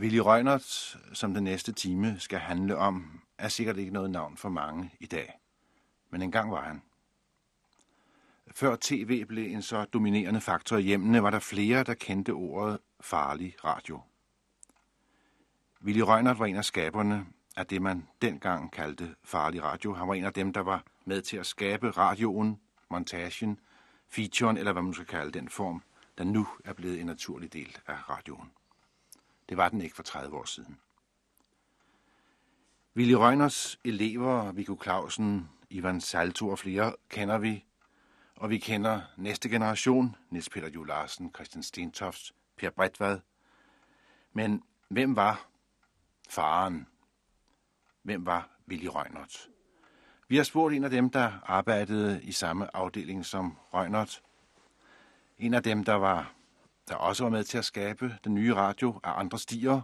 Willy Røgnert, som den næste time skal handle om, er sikkert ikke noget navn for mange i dag. Men engang var han. Før tv blev en så dominerende faktor i hjemmene, var der flere, der kendte ordet farlig radio. Willy Røgnert var en af skaberne af det, man dengang kaldte farlig radio. Han var en af dem, der var med til at skabe radioen, montagen, featuren, eller hvad man skal kalde den form, der nu er blevet en naturlig del af radioen. Det var den ikke for 30 år siden. Willy Røgners elever, Viggo Clausen, Ivan Salto og flere, kender vi, og vi kender næste generation, Niels Peter Juhl Larsen, Christian Stentoft, Per Bredvad. Men hvem var faren? Hvem var Willy Røgnert? Vi har spurgt en af dem, der arbejdede i samme afdeling som Røgnert. En af dem, der var der også var med til at skabe den nye radio af andre stier,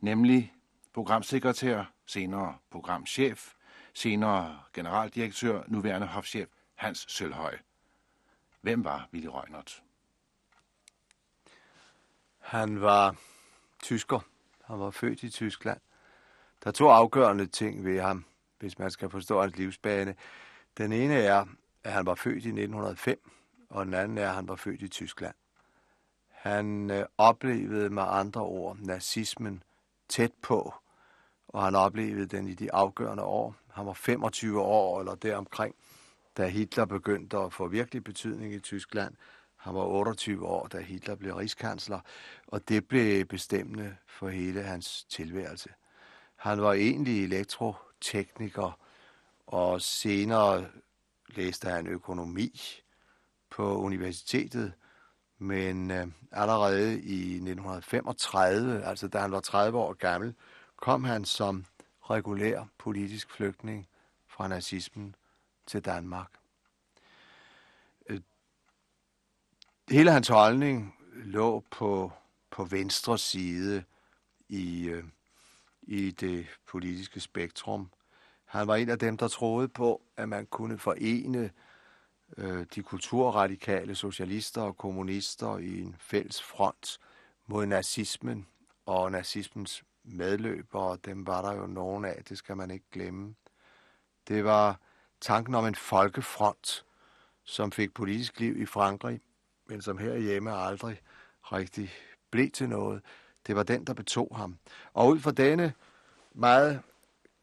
nemlig programsekretær, senere programchef, senere generaldirektør, nuværende hofchef Hans Sølhøj. Hvem var Willy Røgnert? Han var tysker. Han var født i Tyskland. Der er to afgørende ting ved ham, hvis man skal forstå hans livsbane. Den ene er, at han var født i 1905, og den anden er, at han var født i Tyskland. Han øh, oplevede med andre ord nazismen tæt på, og han oplevede den i de afgørende år. Han var 25 år eller deromkring, da Hitler begyndte at få virkelig betydning i Tyskland. Han var 28 år, da Hitler blev rigskansler, og det blev bestemmende for hele hans tilværelse. Han var egentlig elektrotekniker, og senere læste han økonomi på universitetet, men øh, allerede i 1935, altså da han var 30 år gammel, kom han som regulær politisk flygtning fra nazismen til Danmark. Øh, hele hans holdning lå på, på venstre side i, øh, i det politiske spektrum. Han var en af dem, der troede på, at man kunne forene øh, de kulturradikale socialister og kommunister i en fælles front mod nazismen og nazismens medløbere. Dem var der jo nogen af, det skal man ikke glemme. Det var tanken om en folkefront, som fik politisk liv i Frankrig, men som herhjemme aldrig rigtig blev til noget. Det var den, der betog ham. Og ud fra denne meget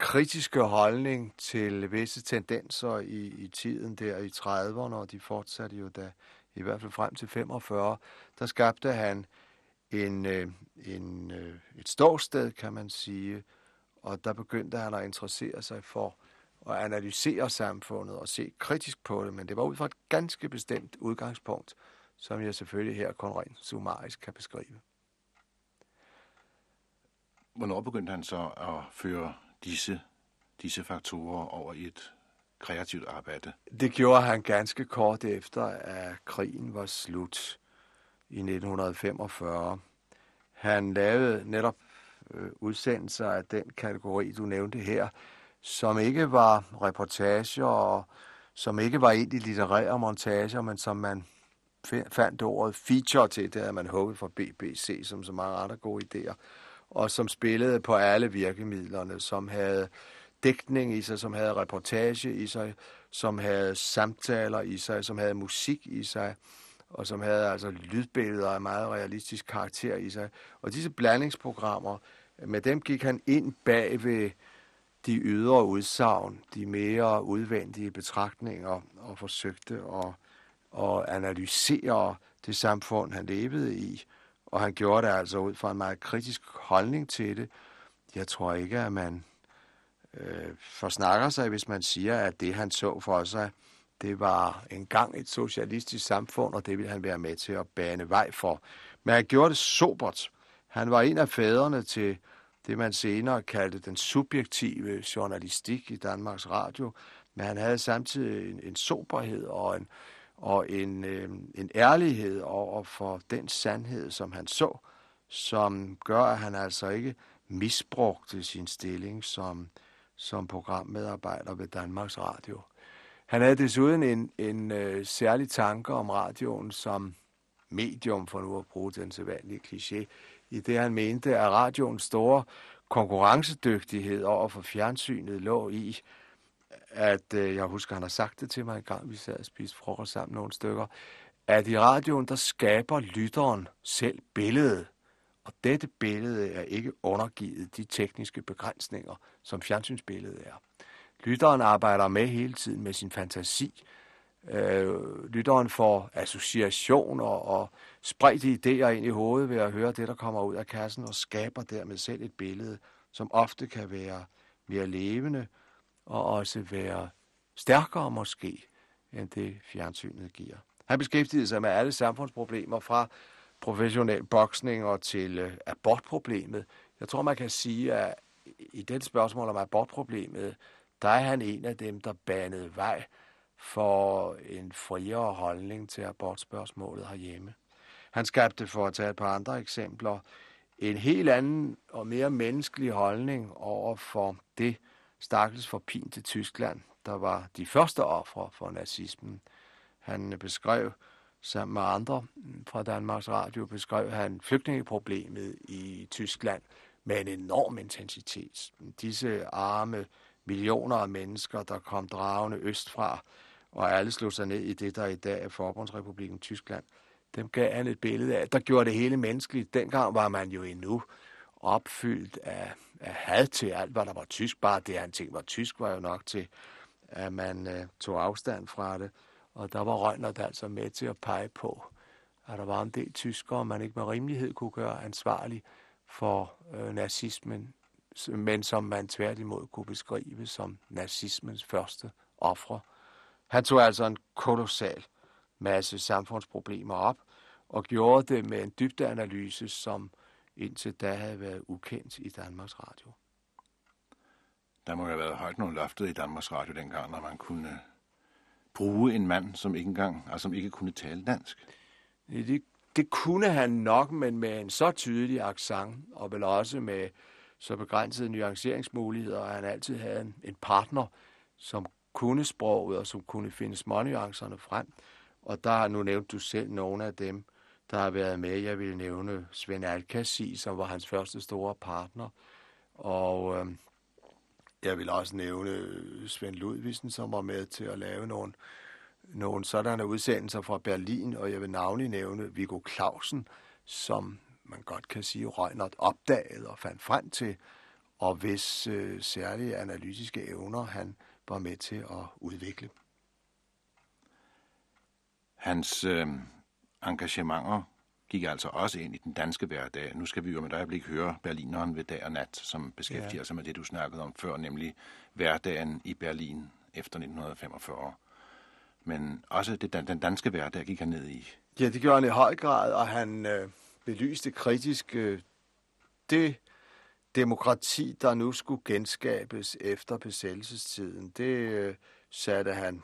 kritiske holdning til visse tendenser i, i tiden der i 30'erne, og de fortsatte jo da i hvert fald frem til 45, der skabte han en, øh, en, øh, et ståsted, kan man sige, og der begyndte han at interessere sig for at analysere samfundet og se kritisk på det, men det var ud fra et ganske bestemt udgangspunkt, som jeg selvfølgelig her kun rent summarisk kan beskrive. Hvornår begyndte han så at føre disse, disse faktorer over i et kreativt arbejde? Det gjorde han ganske kort efter, at krigen var slut i 1945. Han lavede netop øh, udsendelser af den kategori, du nævnte her, som ikke var reportager og som ikke var egentlig litterære montager, men som man fandt ordet feature til, det havde man håbet for BBC, som så mange andre gode idéer og som spillede på alle virkemidlerne, som havde dækning i sig, som havde reportage i sig, som havde samtaler i sig, som havde musik i sig, og som havde altså lydbilleder af meget realistisk karakter i sig. Og disse blandingsprogrammer, med dem gik han ind bag ved de ydre udsagn, de mere udvendige betragtninger, og forsøgte at, at analysere det samfund, han levede i, og han gjorde det altså ud fra en meget kritisk holdning til det. Jeg tror ikke, at man øh, forsnakker sig, hvis man siger, at det han så for sig, det var engang et socialistisk samfund, og det ville han være med til at bane vej for. Men han gjorde det sobert. Han var en af fædrene til det, man senere kaldte den subjektive journalistik i Danmarks Radio, men han havde samtidig en, en soberhed og en, og en, øh, en ærlighed over for den sandhed, som han så, som gør, at han altså ikke misbrugte sin stilling som, som programmedarbejder ved Danmarks Radio. Han havde desuden en, en øh, særlig tanke om radioen som medium, for nu at bruge den sædvanlige kliché, i det han mente, at radioens store konkurrencedygtighed over for fjernsynet lå i, at øh, jeg husker, han har sagt det til mig en gang, vi sad og spiste frokost sammen nogle stykker, at i radioen, der skaber lytteren selv billedet. Og dette billede er ikke undergivet de tekniske begrænsninger, som fjernsynsbilledet er. Lytteren arbejder med hele tiden med sin fantasi. Øh, lytteren får associationer og spredte idéer ind i hovedet ved at høre det, der kommer ud af kassen, og skaber dermed selv et billede, som ofte kan være mere levende og også være stærkere måske, end det fjernsynet giver. Han beskæftigede sig med alle samfundsproblemer fra professionel boksning og til øh, abortproblemet. Jeg tror, man kan sige, at i det spørgsmål om abortproblemet, der er han en af dem, der banede vej for en friere holdning til abortspørgsmålet herhjemme. Han skabte, for at tage et par andre eksempler, en helt anden og mere menneskelig holdning over for det stakkels forpinte Tyskland, der var de første ofre for nazismen. Han beskrev sammen med andre fra Danmarks Radio, beskrev han flygtningeproblemet i Tyskland med en enorm intensitet. Disse arme millioner af mennesker, der kom dragende østfra, og alle slog sig ned i det, der i dag er Forbundsrepubliken Tyskland, dem gav han et billede af, der gjorde det hele menneskeligt. Dengang var man jo endnu opfyldt af, af had til alt, hvad der var tysk. Bare det, han tænkte var tysk, var jo nok til, at man øh, tog afstand fra det. Og der var Rønnert altså med til at pege på, at der var en del tyskere, man ikke med rimelighed kunne gøre ansvarlig for øh, nazismen, men som man tværtimod kunne beskrive som nazismens første ofre. Han tog altså en kolossal masse samfundsproblemer op, og gjorde det med en dybdeanalyse, som indtil da havde været ukendt i Danmarks Radio. Der må have været højt nogle loftet i Danmarks Radio dengang, når man kunne bruge en mand, som ikke engang, altså som ikke kunne tale dansk. Det, det kunne han nok, men med en så tydelig accent, og vel også med så begrænsede nuanceringsmuligheder, at han altid havde en, en partner, som kunne sproget og som kunne finde smånuancerne frem. Og der, nu nævnt du selv nogle af dem, der har været med. Jeg vil nævne Svend Alkassi, som var hans første store partner. Og øh, jeg vil også nævne Svend Ludvigsen, som var med til at lave nogle, nogle sådanne udsendelser fra Berlin. Og jeg vil navnlig nævne Viggo Clausen, som man godt kan sige, Røgnert opdagede og fandt frem til, og hvis øh, særlige analytiske evner han var med til at udvikle. Hans øh, engagementer gik altså også ind i den danske hverdag. Nu skal vi jo med et øjeblik høre Berlineren ved dag og nat, som beskæftiger ja. sig med det, du snakkede om før, nemlig hverdagen i Berlin efter 1945. Men også det, den danske hverdag gik han ned i. Ja, det gjorde han i høj grad, og han øh, belyste kritisk øh, det demokrati, der nu skulle genskabes efter besættelsestiden. Det øh, satte han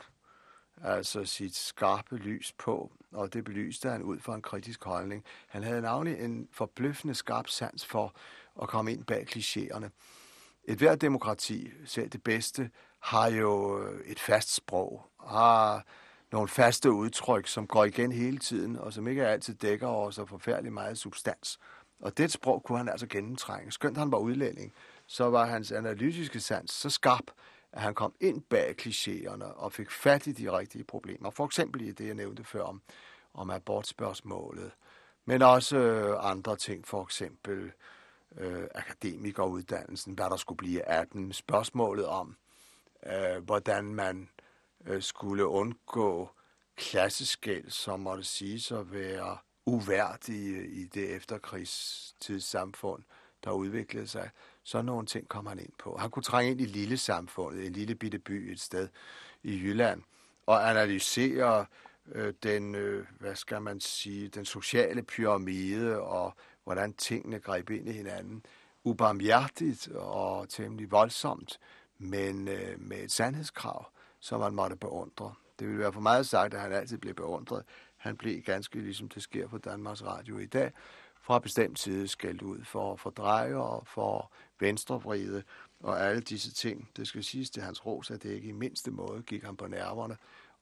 altså sit skarpe lys på, og det belyste han ud fra en kritisk holdning. Han havde navnlig en forbløffende skarp sans for at komme ind bag klichéerne. Et hvert demokrati, selv det bedste, har jo øh, et fast sprog, har nogle faste udtryk, som går igen hele tiden, og som ikke altid dækker over så forfærdelig meget substans. Og det sprog kunne han altså gennemtrænge. Skønt han var udlænding, så var hans analytiske sans så skarp, at han kom ind bag klichéerne og fik fat i de rigtige problemer. For eksempel i det, jeg nævnte før om, om abortspørgsmålet, men også øh, andre ting, for eksempel øh, akademikeruddannelsen, hvad der skulle blive af den, spørgsmålet om, øh, hvordan man øh, skulle undgå klasseskæld, som måtte sige at være uværdige i det efterkrigstidssamfund, der udviklede sig. Sådan nogle ting kom han ind på. Han kunne trænge ind i lille samfundet, en lille bitte by et sted i Jylland, og analysere øh, den, øh, hvad skal man sige, den sociale pyramide og hvordan tingene greb ind i hinanden. Ubarmhjertigt og temmelig voldsomt, men øh, med et sandhedskrav, som man måtte beundre. Det ville være for meget sagt, at han altid blev beundret. Han blev ganske ligesom det sker på Danmarks Radio i dag, fra bestemt side skældt ud for fordreje og for venstrevride og alle disse ting. Det skal siges til hans ros, at det ikke i mindste måde gik ham på nerverne.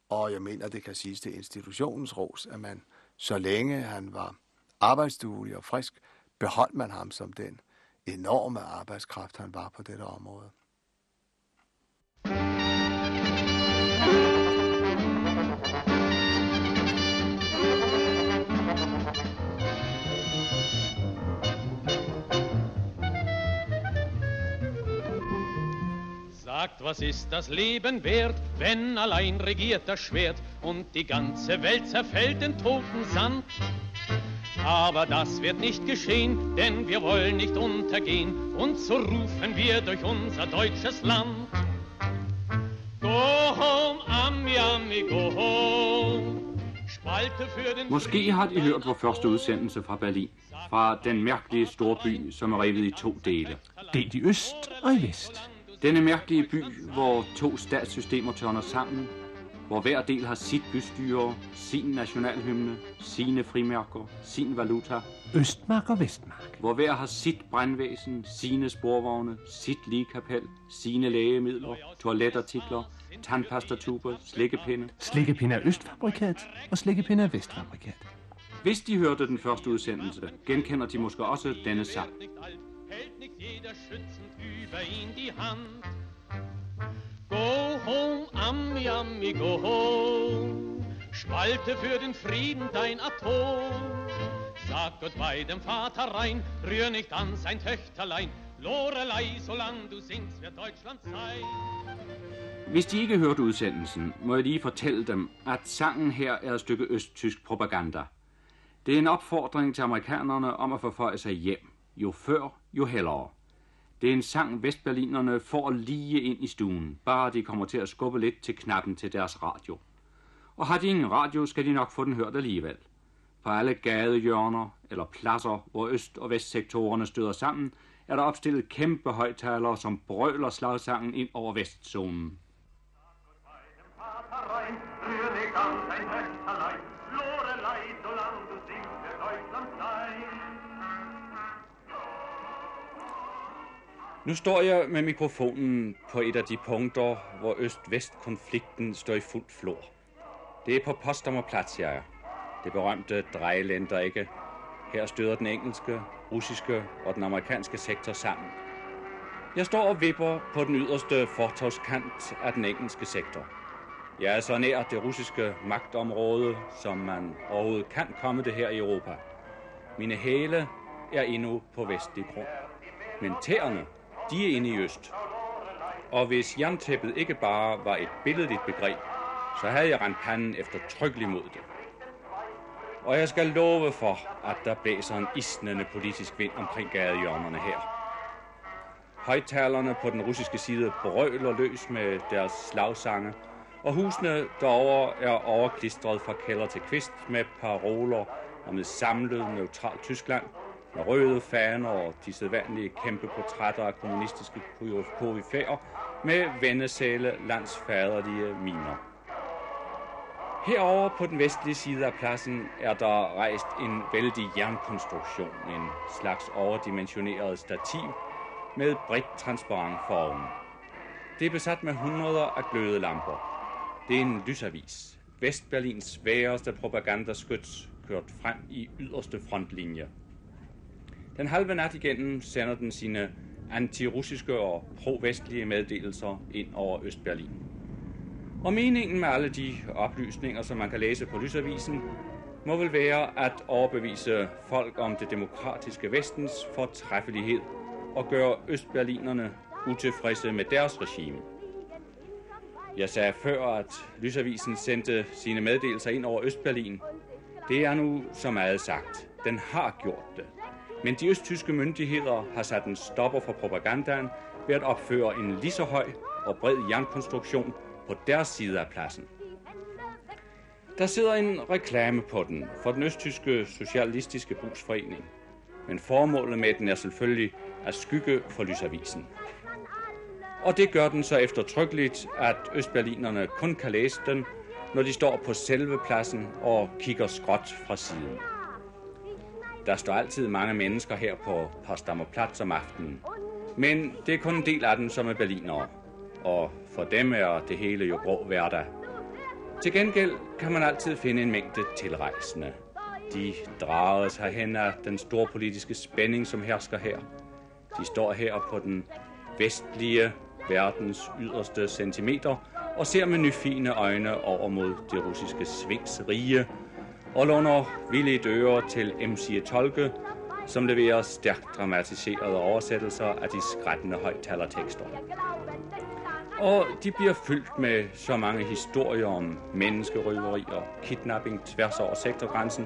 Og jeg mener, det kan siges til institutionens ros, at man så længe han var arbejdsduelig og frisk, beholdt man ham som den enorme arbejdskraft, han var på dette område. Sagt, was ist das Leben wert, wenn allein regiert das Schwert und die ganze Welt zerfällt in toten Sand? Aber das wird nicht geschehen, denn wir wollen nicht untergehen und so rufen wir durch unser deutsches Land. Go home, Ami, Ami, go home. Måske har de hørt vores første udsendelse fra Berlin, fra den mærkelige store by, som er revet i to dele. Delt i øst og i vest. Denne mærkelige by, hvor to statssystemer tørner sammen, hvor hver del har sit bystyre, sin nationalhymne, sine frimærker, sin valuta. Østmark og Vestmark. Hvor hver har sit brandvæsen, sine sporvogne, sit ligekapel, sine lægemidler, toiletartikler, tandpastatuber, slikkepinde. Slikkepinde er østfabrikat, og slikkepinde er vestfabrikat. Hvis de hørte den første udsendelse, genkender de måske også denne sang. Hält nicht jeder schützend über i die Hand. Go home, Ami, Ami, go home. Spalte für den Frieden dein Atom. Sag Gott bei dem Vater rein, rühr nicht an sein Töchterlein. Lorelei, solang du singst, wird Deutschland sein. Hvis de ikke hørte udsendelsen, må jeg lige fortælle dem, at sangen her er et stykke østtysk propaganda. Det er en opfordring til amerikanerne om at forføje sig hjem. Jo før, jo hellere. Det er en sang, vestberlinerne får lige ind i stuen, bare de kommer til at skubbe lidt til knappen til deres radio. Og har de ingen radio, skal de nok få den hørt alligevel. På alle gadehjørner eller pladser, hvor øst- og vestsektorerne støder sammen, er der opstillet kæmpe højtalere, som brøler slagsangen ind over vestzonen. Lorelei, Nu står jeg med mikrofonen på et af de punkter, hvor øst-vest-konflikten står i fuldt flor. Det er på Potsdamer jeg er. Det berømte drejelænder ikke. Her støder den engelske, russiske og den amerikanske sektor sammen. Jeg står og vipper på den yderste fortovskant af den engelske sektor. Jeg er så nær det russiske magtområde, som man overhovedet kan komme det her i Europa. Mine hæle er endnu på vestlig grund. Men tæerne de er inde i øst. Og hvis jerntæppet ikke bare var et billedligt begreb, så havde jeg rent panden efter tryggelig mod det. Og jeg skal love for, at der blæser en isnende politisk vind omkring gadehjørnerne her. Højtalerne på den russiske side brøler løs med deres slagsange, og husene derovre er overklistret fra kælder til kvist med paroler om et samlet neutralt Tyskland – med røde faner og de sædvanlige kæmpe portrætter af kommunistiske koryfærer med vendesæle landsfaderlige miner. Herover på den vestlige side af pladsen er der rejst en vældig jernkonstruktion, en slags overdimensioneret stativ med bredt transparent form. Det er besat med hundreder af glødelamper. Det er en lysavis. Vestberlins sværeste propagandaskyts kørt frem i yderste frontlinje. Den halve nat igennem sender den sine antirussiske og pro-vestlige meddelelser ind over Østberlin. Og meningen med alle de oplysninger, som man kan læse på lysavisen, må vel være at overbevise folk om det demokratiske vestens fortræffelighed og gøre østberlinerne utilfredse med deres regime. Jeg sagde før, at Lysavisen sendte sine meddelelser ind over Østberlin. Det er nu som meget sagt. Den har gjort det. Men de østtyske myndigheder har sat en stopper for propagandaen ved at opføre en lige så høj og bred jernkonstruktion på deres side af pladsen. Der sidder en reklame på den for den østtyske socialistiske brugsforening. Men formålet med den er selvfølgelig at skygge for lysavisen. Og det gør den så eftertrykkeligt, at østberlinerne kun kan læse den, når de står på selve pladsen og kigger skråt fra siden. Der står altid mange mennesker her på Potsdamer Platz om aftenen. Men det er kun en del af dem, som er berlinere. Og for dem er det hele jo grå hverdag. Til gengæld kan man altid finde en mængde tilrejsende. De drager sig hen af den store politiske spænding, som hersker her. De står her på den vestlige verdens yderste centimeter og ser med nyfine øjne over mod det russiske svingsrige og låner villige øre til MC Tolke, som leverer stærkt dramatiserede oversættelser af de skrættende højtalertekster. Og de bliver fyldt med så mange historier om menneskerøveri og kidnapping tværs over sektorgrænsen,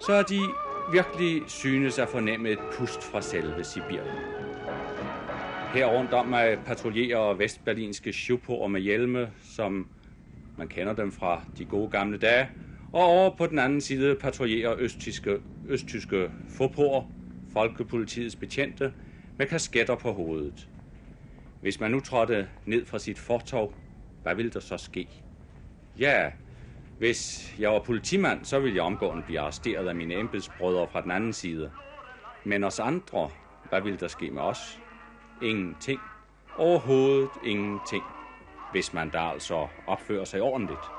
så de virkelig synes at fornemme et pust fra selve Sibirien. Her rundt om mig patruljerer vestberlinske schupoer med hjelme, som man kender dem fra de gode gamle dage, og over på den anden side patruljerer østtyske, østtyske forpoer, folkepolitiets betjente, med kasketter på hovedet. Hvis man nu trådte ned fra sit fortov, hvad ville der så ske? Ja, hvis jeg var politimand, så ville jeg omgående blive arresteret af mine embedsbrødre fra den anden side. Men os andre, hvad ville der ske med os? Ingenting. Overhovedet ingenting. Hvis man da altså opfører sig ordentligt.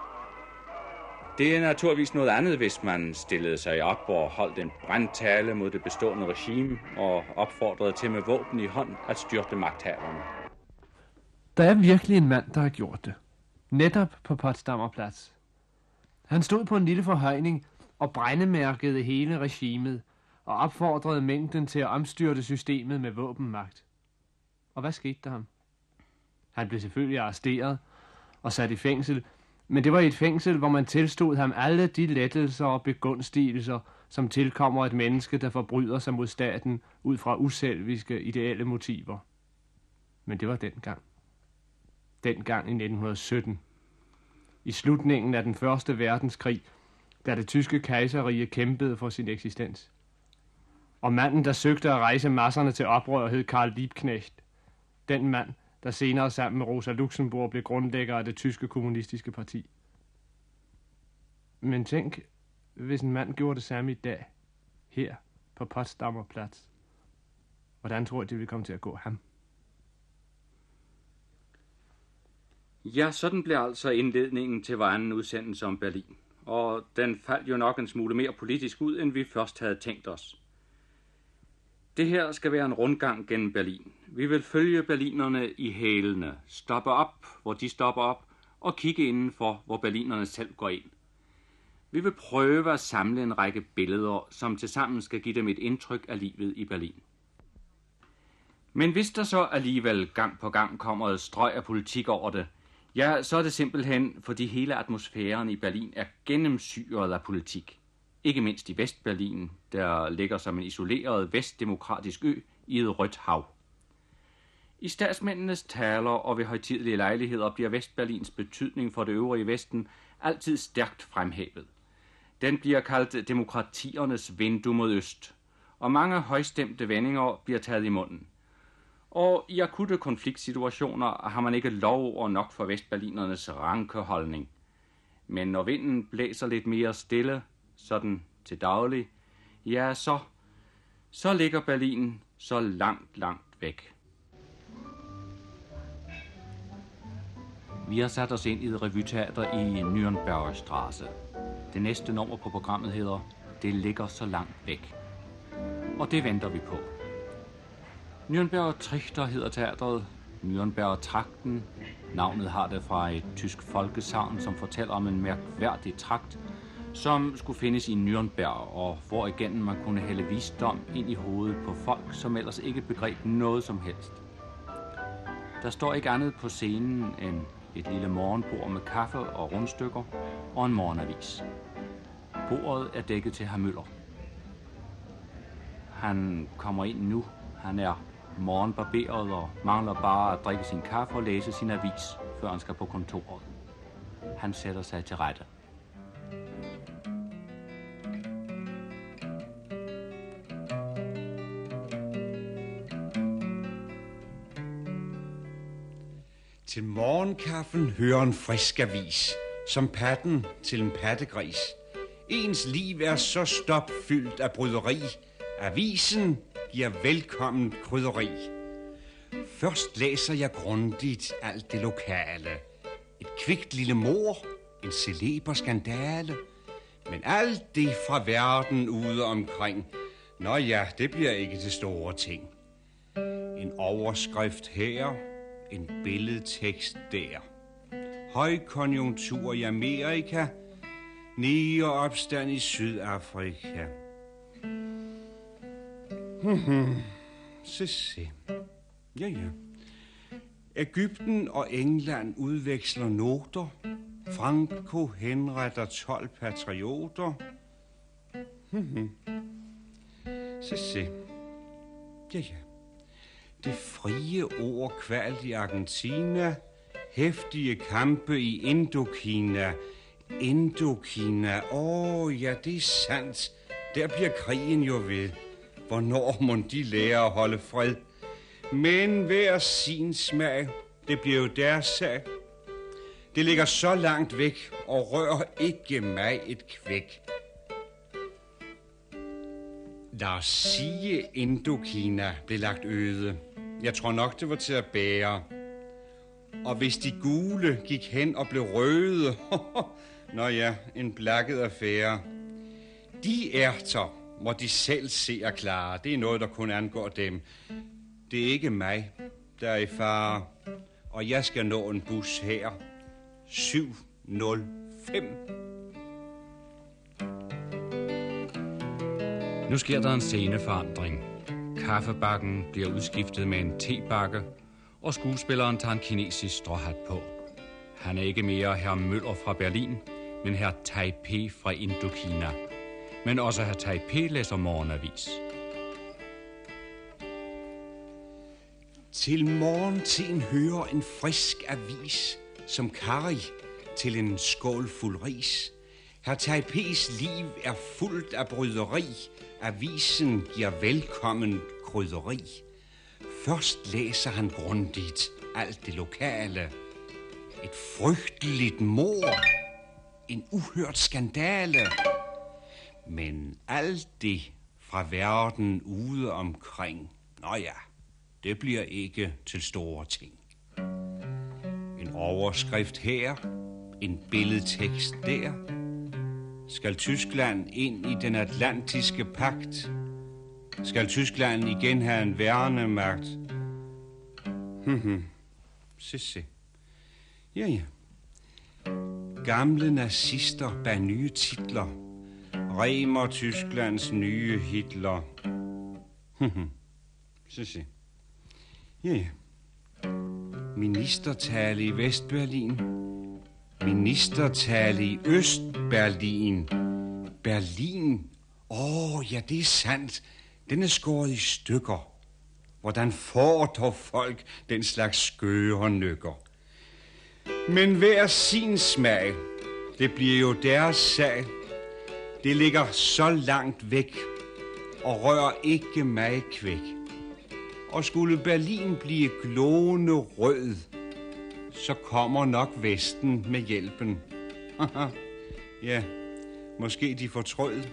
Det er naturligvis noget andet, hvis man stillede sig op og holdt en brandtale mod det bestående regime og opfordrede til med våben i hånd at styrte magthaverne. Der er virkelig en mand, der har gjort det. Netop på Potsdamer Plads. Han stod på en lille forhøjning og brændemærkede hele regimet og opfordrede mængden til at omstyrte systemet med våbenmagt. Og hvad skete der ham? Han blev selvfølgelig arresteret og sat i fængsel, men det var i et fængsel, hvor man tilstod ham alle de lettelser og begunstigelser, som tilkommer et menneske, der forbryder sig mod staten ud fra uselviske ideelle motiver. Men det var dengang. Dengang i 1917. I slutningen af den første verdenskrig, da det tyske kejserrige kæmpede for sin eksistens. Og manden, der søgte at rejse masserne til oprør, hed Karl Liebknecht. Den mand, der senere sammen med Rosa Luxemburg blev grundlægger af det tyske kommunistiske parti. Men tænk, hvis en mand gjorde det samme i dag, her på Potsdamer Plads. Hvordan tror jeg, det ville komme til at gå ham? Ja, sådan blev altså indledningen til vores anden udsendelse om Berlin. Og den faldt jo nok en smule mere politisk ud, end vi først havde tænkt os. Det her skal være en rundgang gennem Berlin. Vi vil følge berlinerne i hælene, stoppe op, hvor de stopper op, og kigge indenfor, hvor berlinerne selv går ind. Vi vil prøve at samle en række billeder, som tilsammen skal give dem et indtryk af livet i Berlin. Men hvis der så alligevel gang på gang kommer et strøg af politik over det, ja, så er det simpelthen, fordi hele atmosfæren i Berlin er gennemsyret af politik ikke mindst i Vestberlin, der ligger som en isoleret vestdemokratisk ø i et rødt hav. I statsmændenes taler og ved højtidelige lejligheder bliver Vestberlins betydning for det øvrige Vesten altid stærkt fremhævet. Den bliver kaldt demokratiernes vindue mod øst, og mange højstemte vendinger bliver taget i munden. Og i akutte konfliktsituationer har man ikke lov og nok for vestberlinernes ranke holdning. Men når vinden blæser lidt mere stille, sådan til daglig, ja, så, så ligger Berlin så langt, langt væk. Vi har sat os ind i et revyteater i Nürnberger Straße. Det næste nummer på programmet hedder Det ligger så langt væk. Og det venter vi på. Nürnberger Trichter hedder teatret. Nürnberger Trakten. Navnet har det fra et tysk folkesavn, som fortæller om en mærkværdig trakt, som skulle findes i Nürnberg, og hvor igen man kunne hælde visdom ind i hovedet på folk, som ellers ikke begreb noget som helst. Der står ikke andet på scenen end et lille morgenbord med kaffe og rundstykker og en morgenavis. Bordet er dækket til herr Møller. Han kommer ind nu. Han er morgenbarberet og mangler bare at drikke sin kaffe og læse sin avis, før han skal på kontoret. Han sætter sig til rette. Til morgenkaffen hører en frisk avis, som patten til en pattegris. Ens liv er så stopfyldt af bryderi. Avisen giver velkommen krydderi. Først læser jeg grundigt alt det lokale. Et kvikt lille mor, en celeber skandale. Men alt det fra verden ude omkring, nå ja, det bliver ikke til store ting. En overskrift her, en billedtekst der. Højkonjunktur i Amerika, opstand i Sydafrika. Hmm, se, se. Ja, ja. Ægypten og England udveksler noter. Franco henretter 12 patrioter. Hmm, se, se. Ja, ja. Det frie ord kvalt i Argentina. Hæftige kampe i Indokina. Indokina. Åh, oh, ja, det er sandt. Der bliver krigen jo ved. Hvornår må de lære at holde fred? Men hver sin smag, det bliver jo deres sag. Det ligger så langt væk og rører ikke mig et kvæk. Lad os sige, Indokina blev lagt øde. Jeg tror nok, det var til at bære. Og hvis de gule gik hen og blev røde, nå ja, en blakket affære. De ærter må de selv se og klare. Det er noget, der kun angår dem. Det er ikke mig, der er i fare. Og jeg skal nå en bus her. 705. Nu sker der en sceneforandring. Kaffebakken bliver udskiftet med en tebakke, og skuespilleren tager en kinesisk stråhat på. Han er ikke mere herr Møller fra Berlin, men herr Taipei fra Indokina. Men også herr Taipei læser morgenavis. Til morgentiden hører en frisk avis, som Kari til en skål fuld ris. Herr Taipes liv er fuldt af bryderi. Avisen giver velkommen krydderi. Først læser han grundigt alt det lokale. Et frygteligt mor. En uhørt skandale. Men alt det fra verden ude omkring, nå ja, det bliver ikke til store ting. En overskrift her, en billedtekst der. Skal Tyskland ind i den atlantiske pagt? Skal Tyskland igen have en værnemagt? Hmm, hm. se, se. Ja, ja. Gamle nazister bag nye titler. Remer Tysklands nye Hitler. Hmm, se, se. Ja, ja. Ministertale i Vestberlin. Ministertale i Østberlin. Berlin. Åh, oh, ja, det er sandt. Den er skåret i stykker. Hvordan får dog folk den slags skøre nykker? Men hver sin smag, det bliver jo deres sag. Det ligger så langt væk og rører ikke mig kvæk. Og skulle Berlin blive glående rød, så kommer nok Vesten med hjælpen. ja, måske de fortrød.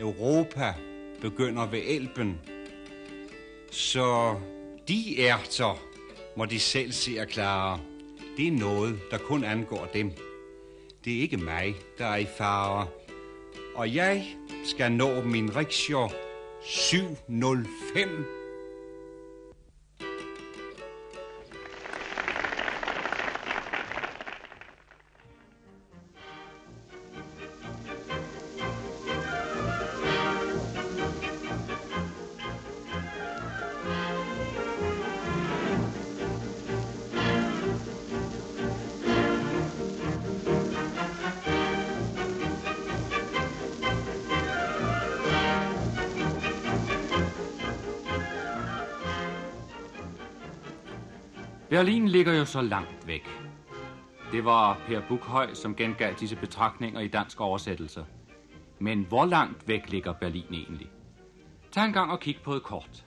Europa begynder ved Elben. Så de ærter må de selv se at klare. Det er noget, der kun angår dem. Det er ikke mig, der er i fare. Og jeg skal nå min riksjår 705 Berlin ligger jo så langt væk. Det var Per Bukhøj, som gengav disse betragtninger i dansk oversættelse. Men hvor langt væk ligger Berlin egentlig? Tag en gang og kig på et kort.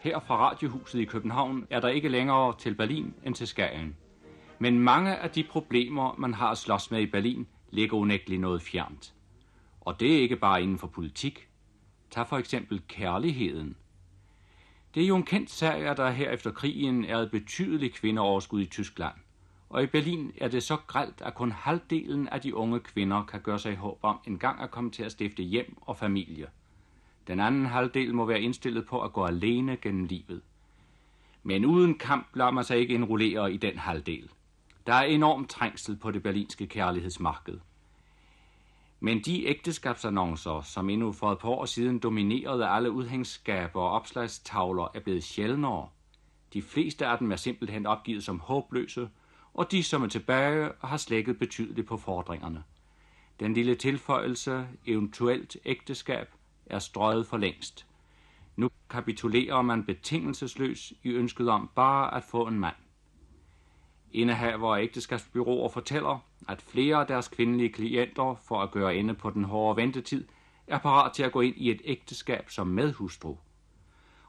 Her fra Radiohuset i København er der ikke længere til Berlin end til Skagen. Men mange af de problemer, man har at slås med i Berlin, ligger unægteligt noget fjernt. Og det er ikke bare inden for politik. Tag for eksempel kærligheden – det er jo en kendt sag, at der her efter krigen er et betydeligt kvindeoverskud i Tyskland, og i Berlin er det så gralt, at kun halvdelen af de unge kvinder kan gøre sig håb om en gang at komme til at stifte hjem og familie. Den anden halvdel må være indstillet på at gå alene gennem livet. Men uden kamp lader man sig ikke indrullere i den halvdel. Der er enorm trængsel på det berlinske kærlighedsmarked. Men de ægteskabsannoncer, som endnu for et par år siden dominerede alle udhængsskaber og opslagstavler, er blevet sjældnere. De fleste af dem er simpelthen opgivet som håbløse, og de, som er tilbage, har slækket betydeligt på fordringerne. Den lille tilføjelse, eventuelt ægteskab, er strøget for længst. Nu kapitulerer man betingelsesløs i ønsket om bare at få en mand. Indehaver af ægteskabsbyråer fortæller, at flere af deres kvindelige klienter, for at gøre ende på den hårde ventetid, er parat til at gå ind i et ægteskab som medhustru.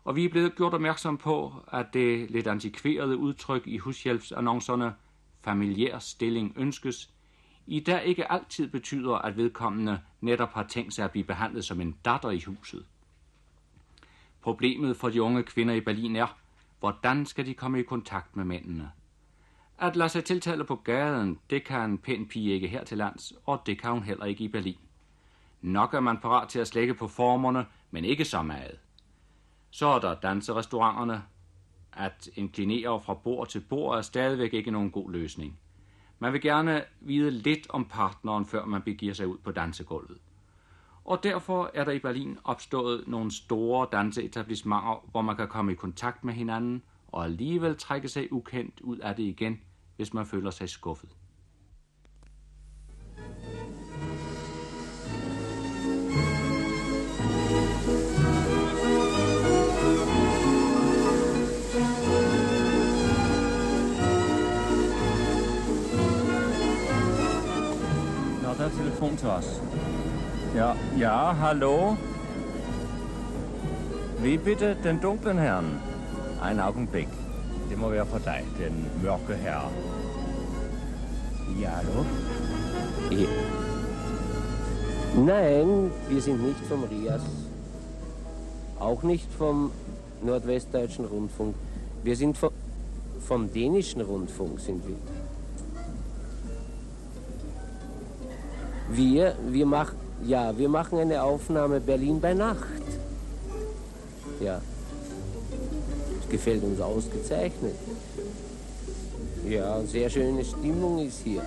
Og vi er blevet gjort opmærksom på, at det lidt antikverede udtryk i hushjælpsannoncerne, familiær stilling ønskes, i dag ikke altid betyder, at vedkommende netop har tænkt sig at blive behandlet som en datter i huset. Problemet for de unge kvinder i Berlin er, hvordan skal de komme i kontakt med mændene? At lade sig tiltale på gaden, det kan en pæn pige ikke her til lands, og det kan hun heller ikke i Berlin. Nok er man parat til at slække på formerne, men ikke så meget. Så er der danserestauranterne. At inklinere fra bord til bord er stadigvæk ikke nogen god løsning. Man vil gerne vide lidt om partneren, før man begiver sig ud på dansegulvet. Og derfor er der i Berlin opstået nogle store danseetablissementer, hvor man kan komme i kontakt med hinanden og alligevel trække sig ukendt ud af det igen, hvis man føler sig skuffet. Nå, der er telefon til os. Ja, ja, hallo? Wie bitte den dunklen Herrn? Ein Augenblick. Det må være for den mørke herre. Ja, hallo? Ja. Nein, wir sind nicht vom RIAS. Auch nicht vom Nordwestdeutschen Rundfunk. Wir sind vom, vom dänischen Rundfunk sind wir. Wir, wir machen, ja, wir machen eine Aufnahme Berlin bei Nacht. Ja. Gefällt uns ausgezeichnet. Ja, sehr schöne Stimmung ist hier.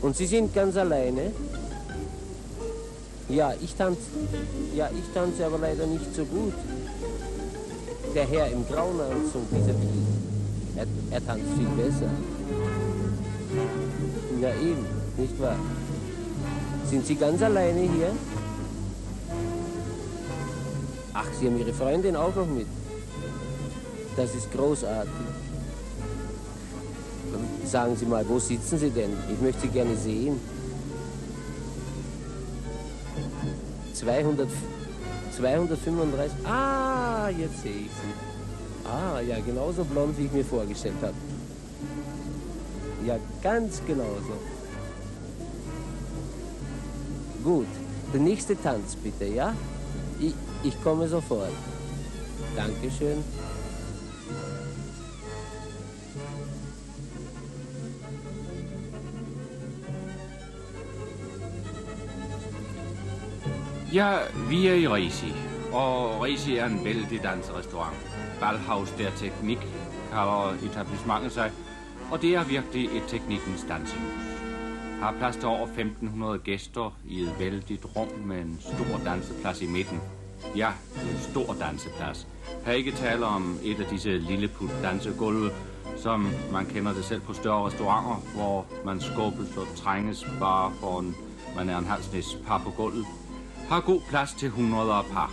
Und Sie sind ganz alleine? Ja, ich tanze. Ja, ich tanze aber leider nicht so gut. Der Herr im grauen Anzug, dieser Bill, er, er tanzt viel besser. Ja, eben, nicht wahr? Sind Sie ganz alleine hier? Ach, Sie haben Ihre Freundin auch noch mit. Das ist großartig. Sagen Sie mal, wo sitzen Sie denn? Ich möchte Sie gerne sehen. 200, 235. Ah, jetzt sehe ich Sie. Ah, ja, genauso blond, wie ich mir vorgestellt habe. Ja, ganz genauso. Gut, der nächste Tanz bitte, ja? Ich, ich komme sofort. Dankeschön. Ja, vi er i Risi, og Risi er en vældig danserestaurant. Ballhaus der Teknik kalder etablissementet sig, og det er virkelig et teknikkens dansehus. Har plads til over 1500 gæster i et vældigt rum med en stor danseplads i midten. Ja, en stor danseplads. Her ikke tale om et af disse lilleput dansegulve, som man kender det selv på større restauranter, hvor man skubbes og trænges bare for en, man er en halvsnes par på gulvet. Har god plads til hundreder af par.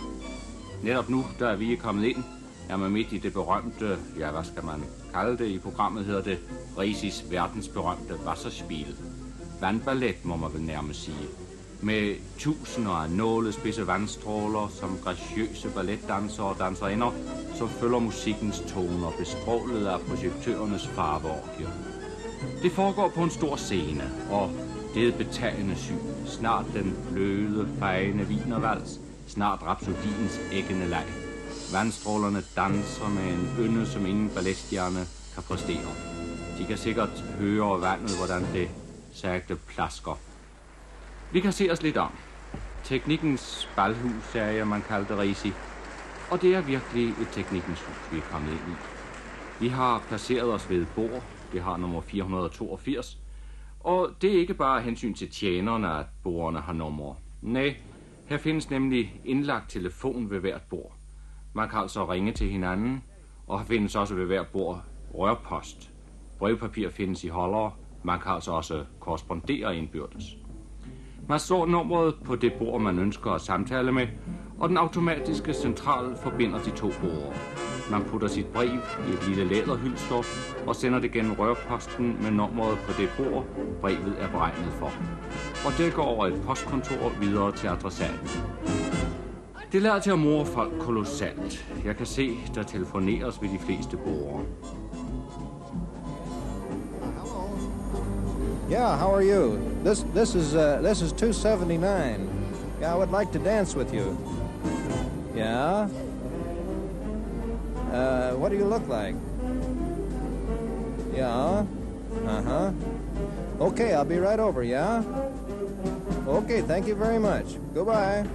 Netop nu, der er vi kommet ind, er man midt i det berømte, ja hvad skal man kalde det, i programmet hedder det Risis verdensberømte Wasserspiel. Vandballet må man vel nærmest sige. Med tusinder af nålespidse vandstråler, som graciøse balletdansere og danserinder, så følger musikkens toner bestrålet af projektørernes farveorgier. Det foregår på en stor scene, og det betagende syn. Snart den bløde, fejende vinervals, snart rapsodiens æggende leg. Vandstrålerne danser med en ynde, som ingen ballestjerne kan præstere. De kan sikkert høre vandet, hvordan det sagte plasker. Vi kan se os lidt om. Teknikkens balhus, sagde jeg, man kaldte Risi. Og det er virkelig et teknikkens hus, vi er kommet ind i. Vi har placeret os ved et bord. Det har nummer 482. Og det er ikke bare hensyn til tjenerne, at bordene har numre. Nej, her findes nemlig indlagt telefon ved hvert bord. Man kan altså ringe til hinanden, og her findes også ved hvert bord rørpost. Brevpapir findes i holdere. Man kan altså også korrespondere indbyrdes. Man slår nummeret på det bord, man ønsker at samtale med, og den automatiske central forbinder de to borde. Man putter sit brev i et lille læderhylster og sender det gennem rørposten med nummeret på det bord, brevet er beregnet for. Og det går over et postkontor videre til adressaten. Det lader til at more folk kolossalt. Jeg kan se, der telefoneres ved de fleste borgere. Yeah, how are you? This this is uh, this is 279. Yeah, I would like to dance with you. Yeah. Uh, what do you look like? Yeah. Uh huh. Okay, I'll be right over. Yeah. Okay, thank you very much. Goodbye.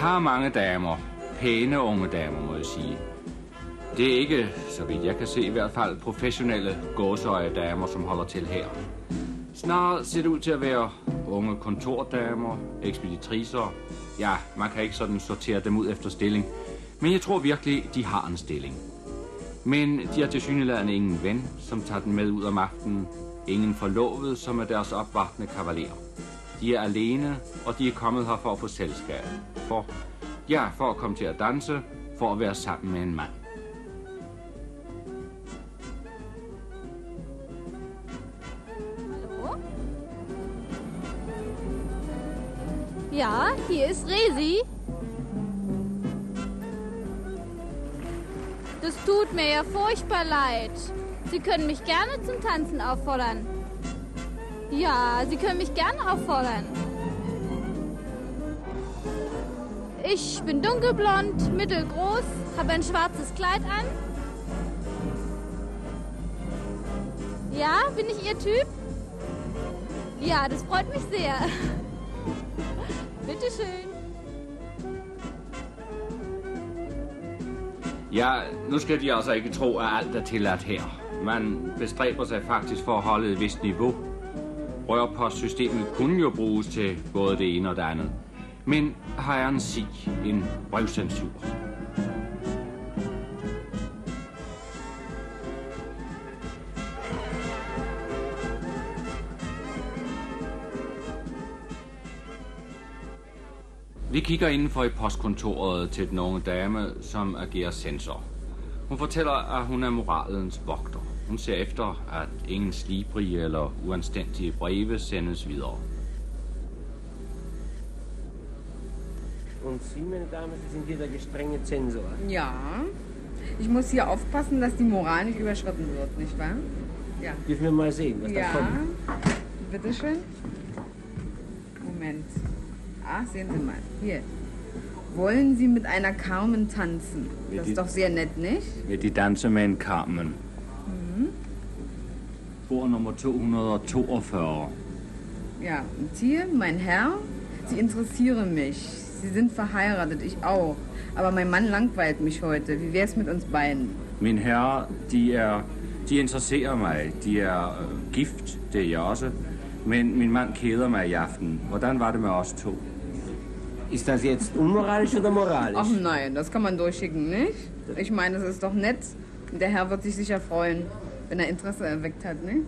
har mange damer. Pæne unge damer, må jeg sige. Det er ikke, så vidt jeg kan se, i hvert fald professionelle gåseøje-damer, som holder til her. Snarere ser det ud til at være unge kontordamer, ekspeditriser. Ja, man kan ikke sådan sortere dem ud efter stilling. Men jeg tror virkelig, de har en stilling. Men de har til syneladende ingen ven, som tager den med ud om aftenen. Ingen forlovet, som er deres opvartende kavaler. De er alene, og de er kommet her for at få selskab. For, ja, for at komme til at danse, for at være sammen med en mand. Ja, hier ist Resi. Das tut mir ja furchtbar leid. Sie können mich gerne zum Tanzen auffordern. Ja, Sie können mich gerne auffordern. Ich bin dunkelblond, mittelgroß, habe ein schwarzes Kleid an. Ja, bin ich Ihr Typ? Ja, das freut mich sehr. Bitteschön. Ja, nu skal de altså ikke tro, at alt er tilladt her. Man bestræber sig faktisk for at holde et vist niveau. Rørpostsystemet kunne jo bruges til både det ene og det andet. Men har jeg en sig, en brevcensur. Vi kigger indenfor i postkontoret til den unge dame, som agerer sensor. Hun fortæller, at hun er moralens vogter. Hun ser efter, at ingen slibrige eller uanstændige breve sendes videre. Und Sie, meine Damen, Sie sind hier der gestrenge Zensor. Ja. Ich muss hier aufpassen, dass die Moral nicht überschritten wird, nicht wahr? Ja. Dürfen wir mal sehen, was da Ja. kommt. Bitteschön. Moment. Ah, sehen Sie mal. Hier. Wollen Sie mit einer Carmen tanzen? Das ist doch sehr nett, nicht? Vil de danse med en Carmen? Bord nummer 242. Ja, und hier, mein Herr, Sie interessieren mich. Sie sind verheiratet, ich auch. Aber mein Mann langweilt mich heute. Wie wär's mit uns beiden? Min herre, de er... De interesserer mig. De er øh, gift, det er jeg også. Men min mand keder mig i aften. Hvordan var det med os to? Ist das jetzt unmoralisch oder moralisch? Ach nein, das kann man durchschicken, nicht? Ich meine, das ist doch nett. Der Herr wird sich sicher freuen, wenn er Interesse erweckt hat, nicht?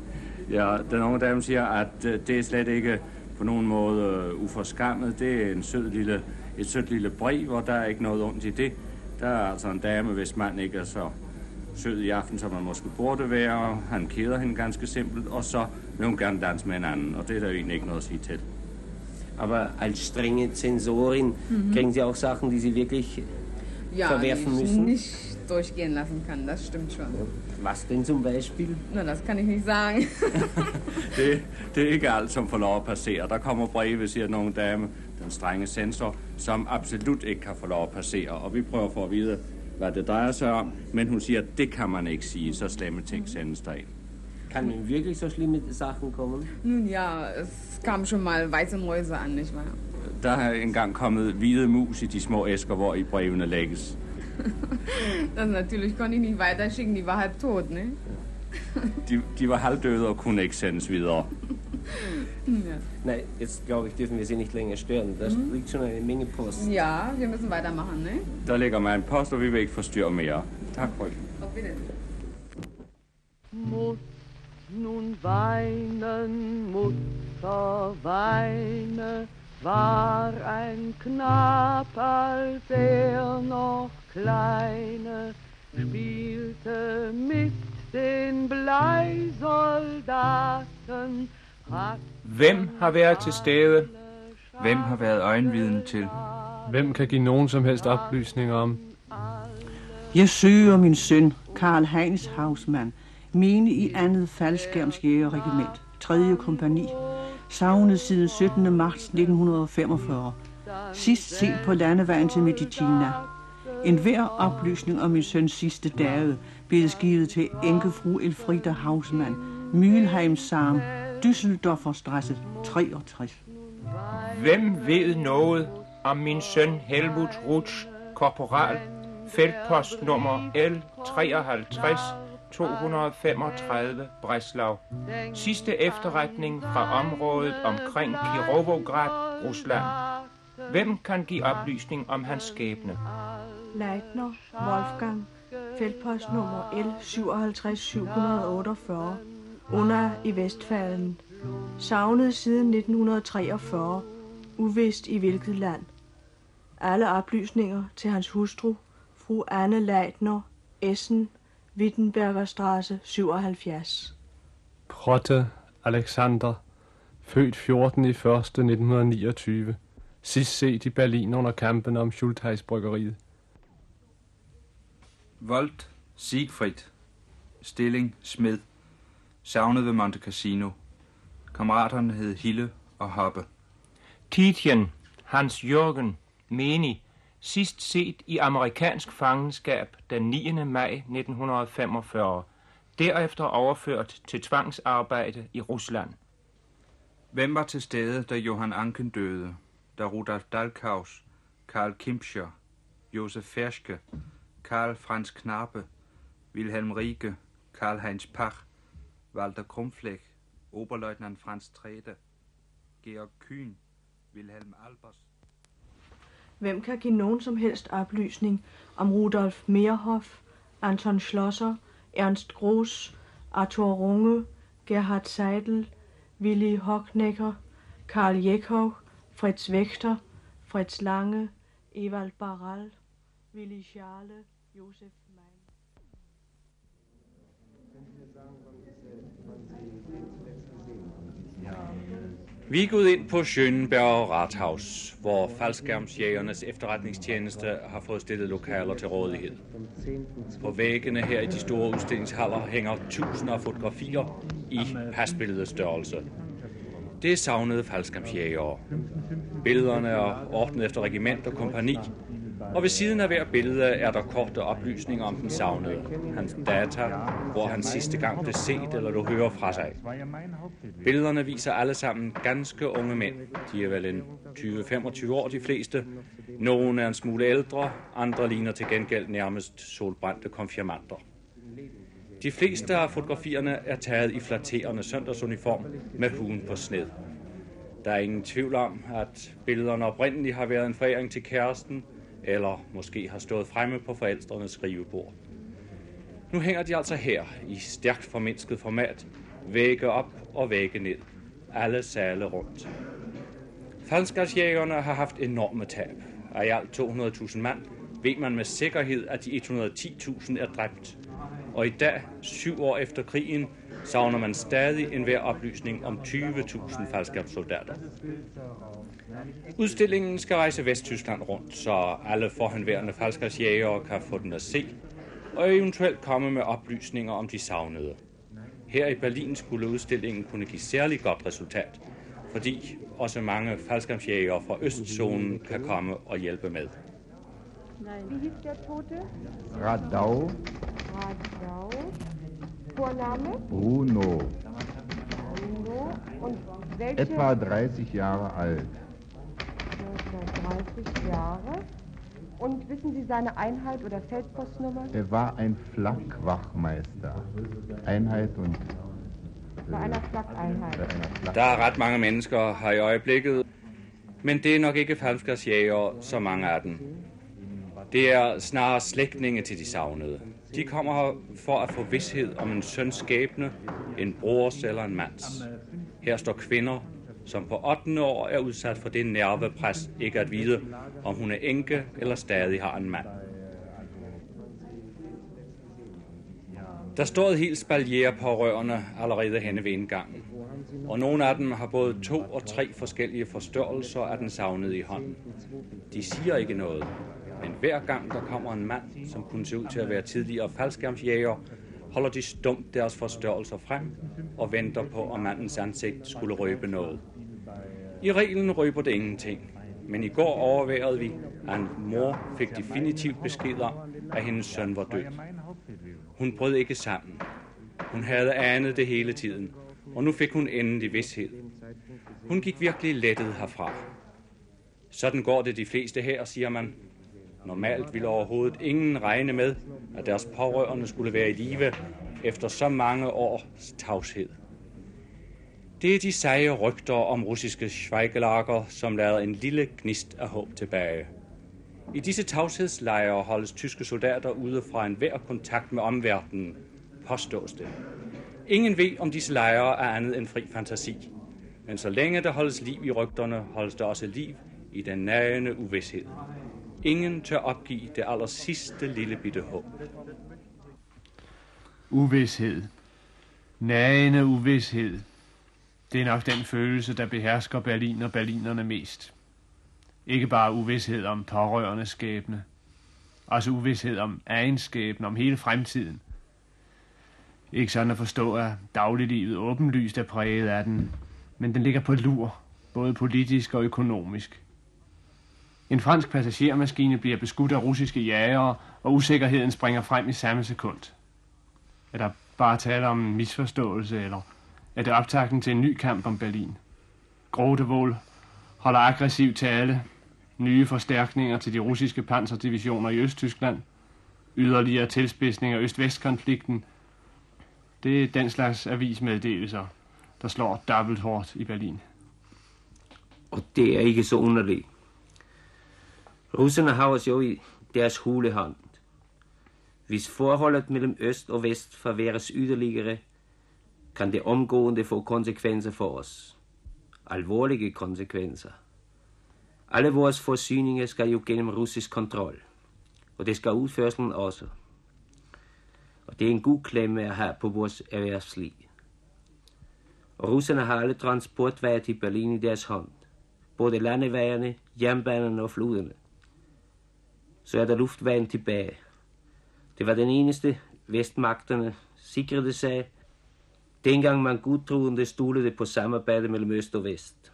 Ja, den unge dame siger, at det er slet ikke på nogen måde uforskammet. Det er en sød lille, et sødt lille brev, og der er ikke noget ondt i det. Der er altså en dame, hvis mand ikke er så sød i aften, som man måske burde være. Han keder hende ganske simpelt, og så vil hun gerne danse med en anden, og det er der jo egentlig ikke noget at sige til. Aber als strenge Zensorin kriegen Sie auch Sachen, die Sie wirklich Ja, verwerfen die ich müssen. nicht durchgehen lassen kann, das stimmt schon. Was denn zum Beispiel? Na, das kann ich nicht sagen. Det, det er ikke alt, som får lov at passere. Der kommer breve, siger unge dame, den strenge sensor, som absolut ikke kan få lov at passere. Og vi prøver for at vide, hvad det drejer sig om, men hun siger, at det kan man ikke sige, så stemmeting sendes der ind. Kann denn wirklich so schlimme Sachen kommen? Nun ja, es kam schon mal weiße Mäuse an, nicht wahr? Der er engang kommet hvide mus i de små æsker, hvor i brevene lægges. Das natürlich konnte ich nicht weiterschicken, die war halb tot, ne? De, de var halvdøde og kunne ikke sendes videre. Ja. Nein, jetzt glaube ich, dürfen wir Sie nicht länger stören. Da liegt schon eine Menge Post. ja, wir müssen weitermachen, ne? Der ligger mig en post, og vi vil ikke forstyrre mere. Tak, frøken. Auf Wiedersehen. Nun weinen, Mutter weine, war ein Knab, als er noch kleine, spielte mit den Bleisoldaten. Hvem har været til stede? Hvem har været øjenviden til? Hvem kan give nogen som helst oplysninger om? Jeg søger min søn, Karl Heinz Hausmann, mene i andet faldskærmsjægerregiment, 3. kompani, savnet siden 17. marts 1945. Sidst set på landevejen til Medicina. En hver oplysning om min søns sidste dage blev skivet til enkefru Elfrida Hausmann, Mühlheim Sam, Düsseldorfer Strasse 63. Hvem ved noget om min søn Helmut Rutsch, korporal, feltpostnummer L53 235 Breslau. Sidste efterretning fra området omkring Kirovograd, Rusland. Hvem kan give oplysning om hans skæbne? Leitner Wolfgang, feltpost nummer L 57748, under i Vestfalen. Savnet siden 1943, uvist i hvilket land. Alle oplysninger til hans hustru, fru Anne Leitner, Essen, Wittenberger Straße 77. Protte Alexander, født 14. i 1. 1929. Sidst set i Berlin under kampen om Schultheiß-bryggeriet. Volt Siegfried. Stilling Smed. Savnet ved Monte Cassino. Kammeraterne hed Hille og Hoppe. Tietjen Hans Jørgen Meni. Sidst set i amerikansk fangenskab den 9. maj 1945. Derefter overført til tvangsarbejde i Rusland. Hvem var til stede, da Johan Anken døde? Da Rudolf Dalkaus, Karl Kimpscher, Josef Ferske, Karl Franz Knappe, Wilhelm Rieke, Karl-Heinz Pach, Walter Krumfleck, Oberleutnant Franz Trede, Georg Kühn, Wilhelm Albers. Hvem kan give nogen som helst oplysning om Rudolf Meerhoff, Anton Schlosser, Ernst Groß, Arthur Runge, Gerhard Seidel, Willy Hocknecker, Karl Jekov, Fritz Wächter, Fritz Lange, Ewald Barral, Willy Schale, Josef Mein. Vi er gået ind på Schönberg Rathaus, hvor faldskærmsjægernes efterretningstjeneste har fået stillet lokaler til rådighed. På væggene her i de store udstillingshaller hænger tusinder af fotografier i pasbilledestørrelse. Det er savnede faldskærmsjægere. Billederne er ordnet efter regiment og kompani, og ved siden af hver billede er der korte oplysninger om den savnede. Hans data, hvor han sidste gang blev set eller du hører fra sig. Billederne viser alle sammen ganske unge mænd. De er vel en 20-25 år de fleste. Nogle er en smule ældre, andre ligner til gengæld nærmest solbrændte konfirmander. De fleste af fotografierne er taget i flatterende søndagsuniform med huen på sned. Der er ingen tvivl om, at billederne oprindeligt har været en foræring til kæresten, eller måske har stået fremme på forældrenes skrivebord. Nu hænger de altså her i stærkt formindsket format, vægge op og vægge ned. Alle sale rundt. Faldskabsjægerne har haft enorme tab. Af i alt 200.000 mand ved man med sikkerhed, at de 110.000 er dræbt. Og i dag, syv år efter krigen, savner man stadig en hver oplysning om 20.000 faldskabssoldater. Udstillingen skal rejse Vesttyskland rundt, så alle forhenværende faldskabsjægere kan få den at se, og eventuelt komme med oplysninger om de savnede. Her i Berlin skulle udstillingen kunne give særlig godt resultat, fordi også mange faldskabsjægere fra Østzonen kan komme og hjælpe med. Wie hieß der Tote? Radau, Radau. Vorname? Bruno, Bruno. Und welche? etwa 30 Jahre alt. Etwa 30 Jahre. Und wissen Sie seine Einheit oder Feldpostnummer? Er war ein Flakwachmeister. Einheit und... Bei einer Flak-Einheit. Der er ret mange mennesker her i øjeblikket, men det er nok ikke falmskabsjæger, så mange af dem. Det er snarere slægtninge til de savnede. De kommer her for at få vidshed om en søns skæbne, en brors eller en mands. Her står kvinder, som på 8. år er udsat for det nervepres ikke at vide, om hun er enke eller stadig har en mand. Der står et helt spalier på rørene allerede henne ved indgangen. Og nogle af dem har både to og tre forskellige forstørrelser af den savnede i hånden. De siger ikke noget, men hver gang der kommer en mand, som kunne se ud til at være tidligere faldskærmsjæger, holder de stumt deres forstørrelser frem og venter på, om mandens ansigt skulle røbe noget. I reglen røber det ingenting, men i går overværede vi, at en mor fik definitivt besked om, at hendes søn var død. Hun brød ikke sammen. Hun havde anet det hele tiden, og nu fik hun endelig vidshed. Hun gik virkelig lettet herfra. Sådan går det de fleste her, siger man. Normalt ville overhovedet ingen regne med, at deres pårørende skulle være i live efter så mange års tavshed. Det er de seje rygter om russiske schweigelager, som lader en lille gnist af håb tilbage. I disse tavshedslejre holdes tyske soldater ude fra enhver kontakt med omverdenen, påstås det. Ingen ved, om disse lejre er andet end fri fantasi. Men så længe der holdes liv i rygterne, holdes der også liv i den nagende uvidshed. Ingen tør opgive det aller sidste lille bitte håb. Uvidshed. Nagende uvidshed. Det er nok den følelse, der behersker Berlin og berlinerne mest. Ikke bare uvidshed om pårørende skæbne. Også uvidshed om egen skæbne, om hele fremtiden. Ikke sådan at forstå, at dagliglivet åbenlyst er præget af den, men den ligger på lur, både politisk og økonomisk. En fransk passagermaskine bliver beskudt af russiske jægere, og usikkerheden springer frem i samme sekund. Er der bare tale om en misforståelse, eller er det optakten til en ny kamp om Berlin? Grotevål holder aggressiv tale, nye forstærkninger til de russiske panserdivisioner i Østtyskland, yderligere tilspidsning af Øst-Vest-konflikten. Det er den slags avismeddelelser, der slår dobbelt hårdt i Berlin. Og det er ikke så underligt. Russerne har os jo i deres hulehånd. Hvis forholdet mellem øst og vest forværres yderligere, kan det omgående få konsekvenser for os. Alvorlige konsekvenser. Alle vores forsyninger skal jo gennem russisk kontrol, og det skal udførselen også. Og det er en god klemme at have på vores erhvervsliv. Og russerne har alle transportveje til Berlin i deres hånd. Både landevejerne, jernbanerne og floderne. Så er der luftvejen tilbage. Det var den eneste vestmagterne sikrede sig, dengang man godtroende stolede på samarbejde mellem øst og vest.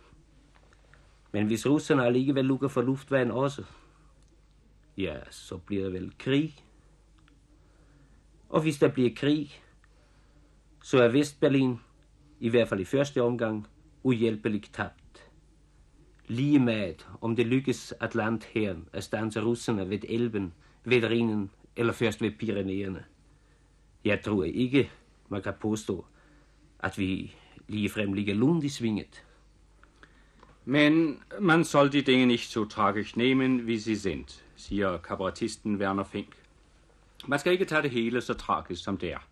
Men hvis russerne alligevel lukker for luftvejen også, ja, så bliver der vel krig. Og hvis der bliver krig, så er Vestberlin, i hvert fald i første omgang, uhjælpeligt tabt. Lige med, om det lykkes Atlantherren at stanse russerne ved Elben, ved Rhinen eller først ved Pyreneerne. Jeg tror ikke, man kan påstå, at vi ligefrem ligger lund i svinget. Men man soll die Dinge nicht so tragisch nehmen, wie sie sind, siger kabarettisten Werner Fink. Man skal ikke tage det hele så tragisk, som det er.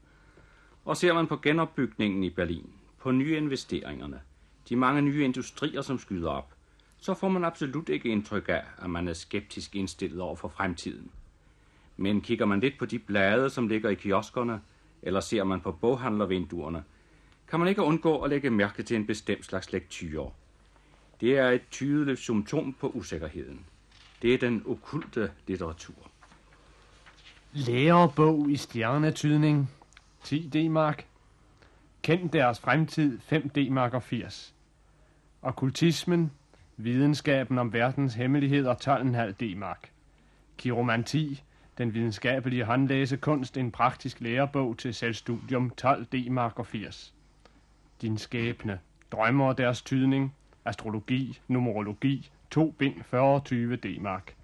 Og ser man på genopbygningen i Berlin, på nye investeringerne, de mange nye industrier, som skyder op, så får man absolut ikke indtryk af, at man er skeptisk indstillet over for fremtiden. Men kigger man lidt på de blade, som ligger i kioskerne, eller ser man på boghandlervinduerne, kan man ikke undgå at lægge mærke til en bestemt slags lektyre. Det er et tydeligt symptom på usikkerheden. Det er den okulte litteratur. Lærerbog i stjernetydning 10 D-mark. Kend deres fremtid 5 D-mark og 80. Okkultismen, videnskaben om verdens hemmeligheder 12,5 D-mark. Kiromanti, den videnskabelige håndlæsekunst, en praktisk lærebog til selvstudium 12 D-mark og 80. Din skæbne, drømmer og deres tydning, astrologi, numerologi, 2 bind 40 D-mark.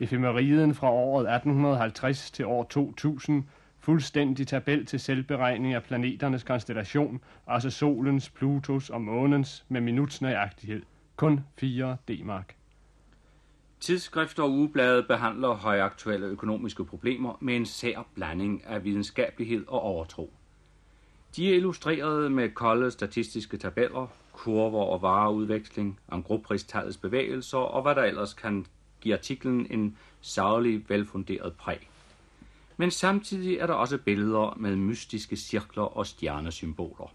Efemeriden fra året 1850 til år 2000, fuldstændig tabel til selvberegning af planeternes konstellation, altså solens, Plutos og månens med minutsnøjagtighed. Kun 4 D-mark. Tidsskrifter og ugeblade behandler højaktuelle økonomiske problemer med en sær blanding af videnskabelighed og overtro. De er illustreret med kolde statistiske tabeller, kurver og vareudveksling, angropristalets bevægelser og hvad der ellers kan give artiklen en særlig velfunderet præg. Men samtidig er der også billeder med mystiske cirkler og stjernesymboler.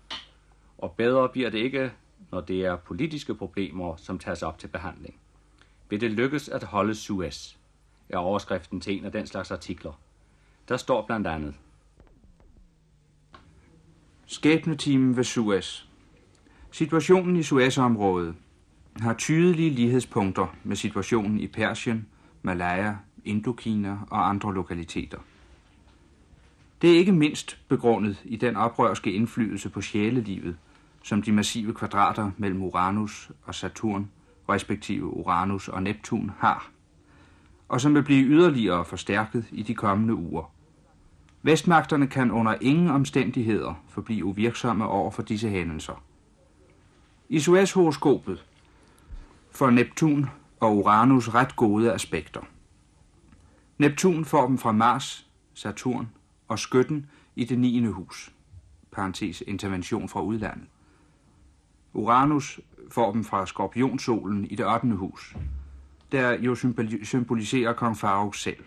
Og bedre bliver det ikke, når det er politiske problemer, som tages op til behandling. Vil det lykkes at holde Suez? er overskriften til en af den slags artikler. Der står blandt andet. Skæbnetimen ved Suez. Situationen i Suezområdet har tydelige lighedspunkter med situationen i Persien, Malaya, Indokina og andre lokaliteter. Det er ikke mindst begrundet i den oprørske indflydelse på sjælelivet, som de massive kvadrater mellem Uranus og Saturn, respektive Uranus og Neptun, har, og som vil blive yderligere forstærket i de kommende uger. Vestmagterne kan under ingen omstændigheder forblive uvirksomme over for disse hændelser. I Suez-horoskopet får Neptun og Uranus ret gode aspekter. Neptun får dem fra Mars, Saturn og Skytten i det 9. hus, parentes intervention fra udlandet. Uranus får dem fra skorpionsolen i det 8. hus, der jo symboliserer kong Faruk selv,